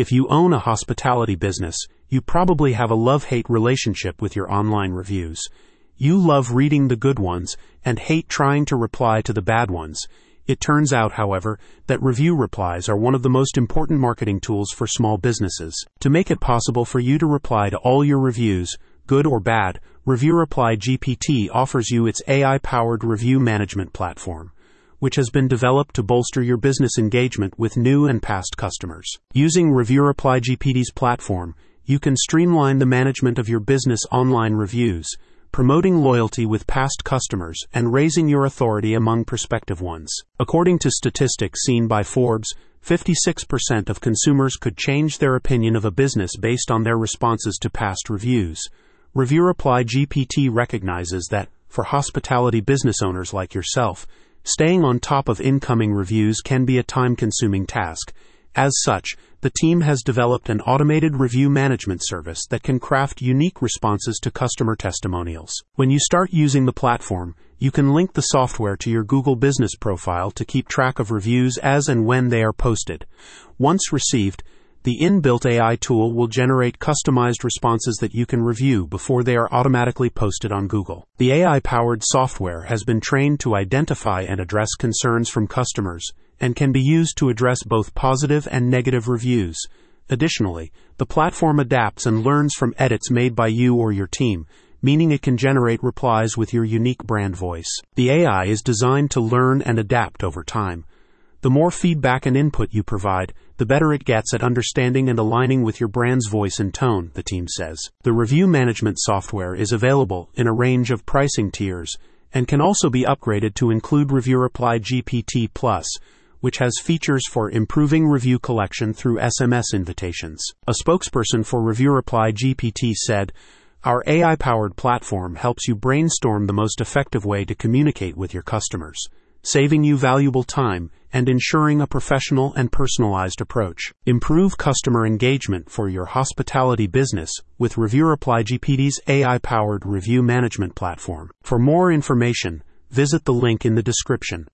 If you own a hospitality business, you probably have a love hate relationship with your online reviews. You love reading the good ones and hate trying to reply to the bad ones. It turns out, however, that review replies are one of the most important marketing tools for small businesses. To make it possible for you to reply to all your reviews, good or bad, Review Reply GPT offers you its AI powered review management platform which has been developed to bolster your business engagement with new and past customers. Using Review Reply GPT's platform, you can streamline the management of your business online reviews, promoting loyalty with past customers and raising your authority among prospective ones. According to statistics seen by Forbes, 56% of consumers could change their opinion of a business based on their responses to past reviews. Review Reply GPT recognizes that, for hospitality business owners like yourself, staying on top of incoming reviews can be a time consuming task. As such, the team has developed an automated review management service that can craft unique responses to customer testimonials. When you start using the platform, you can link the software to your Google Business profile to keep track of reviews as and when they are posted. Once received, the inbuilt AI tool will generate customized responses that you can review before they are automatically posted on Google. The AI powered software has been trained to identify and address concerns from customers and can be used to address both positive and negative reviews. Additionally, the platform adapts and learns from edits made by you or your team, meaning it can generate replies with your unique brand voice. The AI is designed to learn and adapt over time. The more feedback and input you provide, the better it gets at understanding and aligning with your brand's voice and tone, the team says. The review management software is available in a range of pricing tiers and can also be upgraded to include Review Reply GPT Plus, which has features for improving review collection through SMS invitations. A spokesperson for Review Reply GPT said, Our AI powered platform helps you brainstorm the most effective way to communicate with your customers saving you valuable time and ensuring a professional and personalized approach. Improve customer engagement for your hospitality business with Review Reply GPT's AI powered review management platform. For more information, visit the link in the description.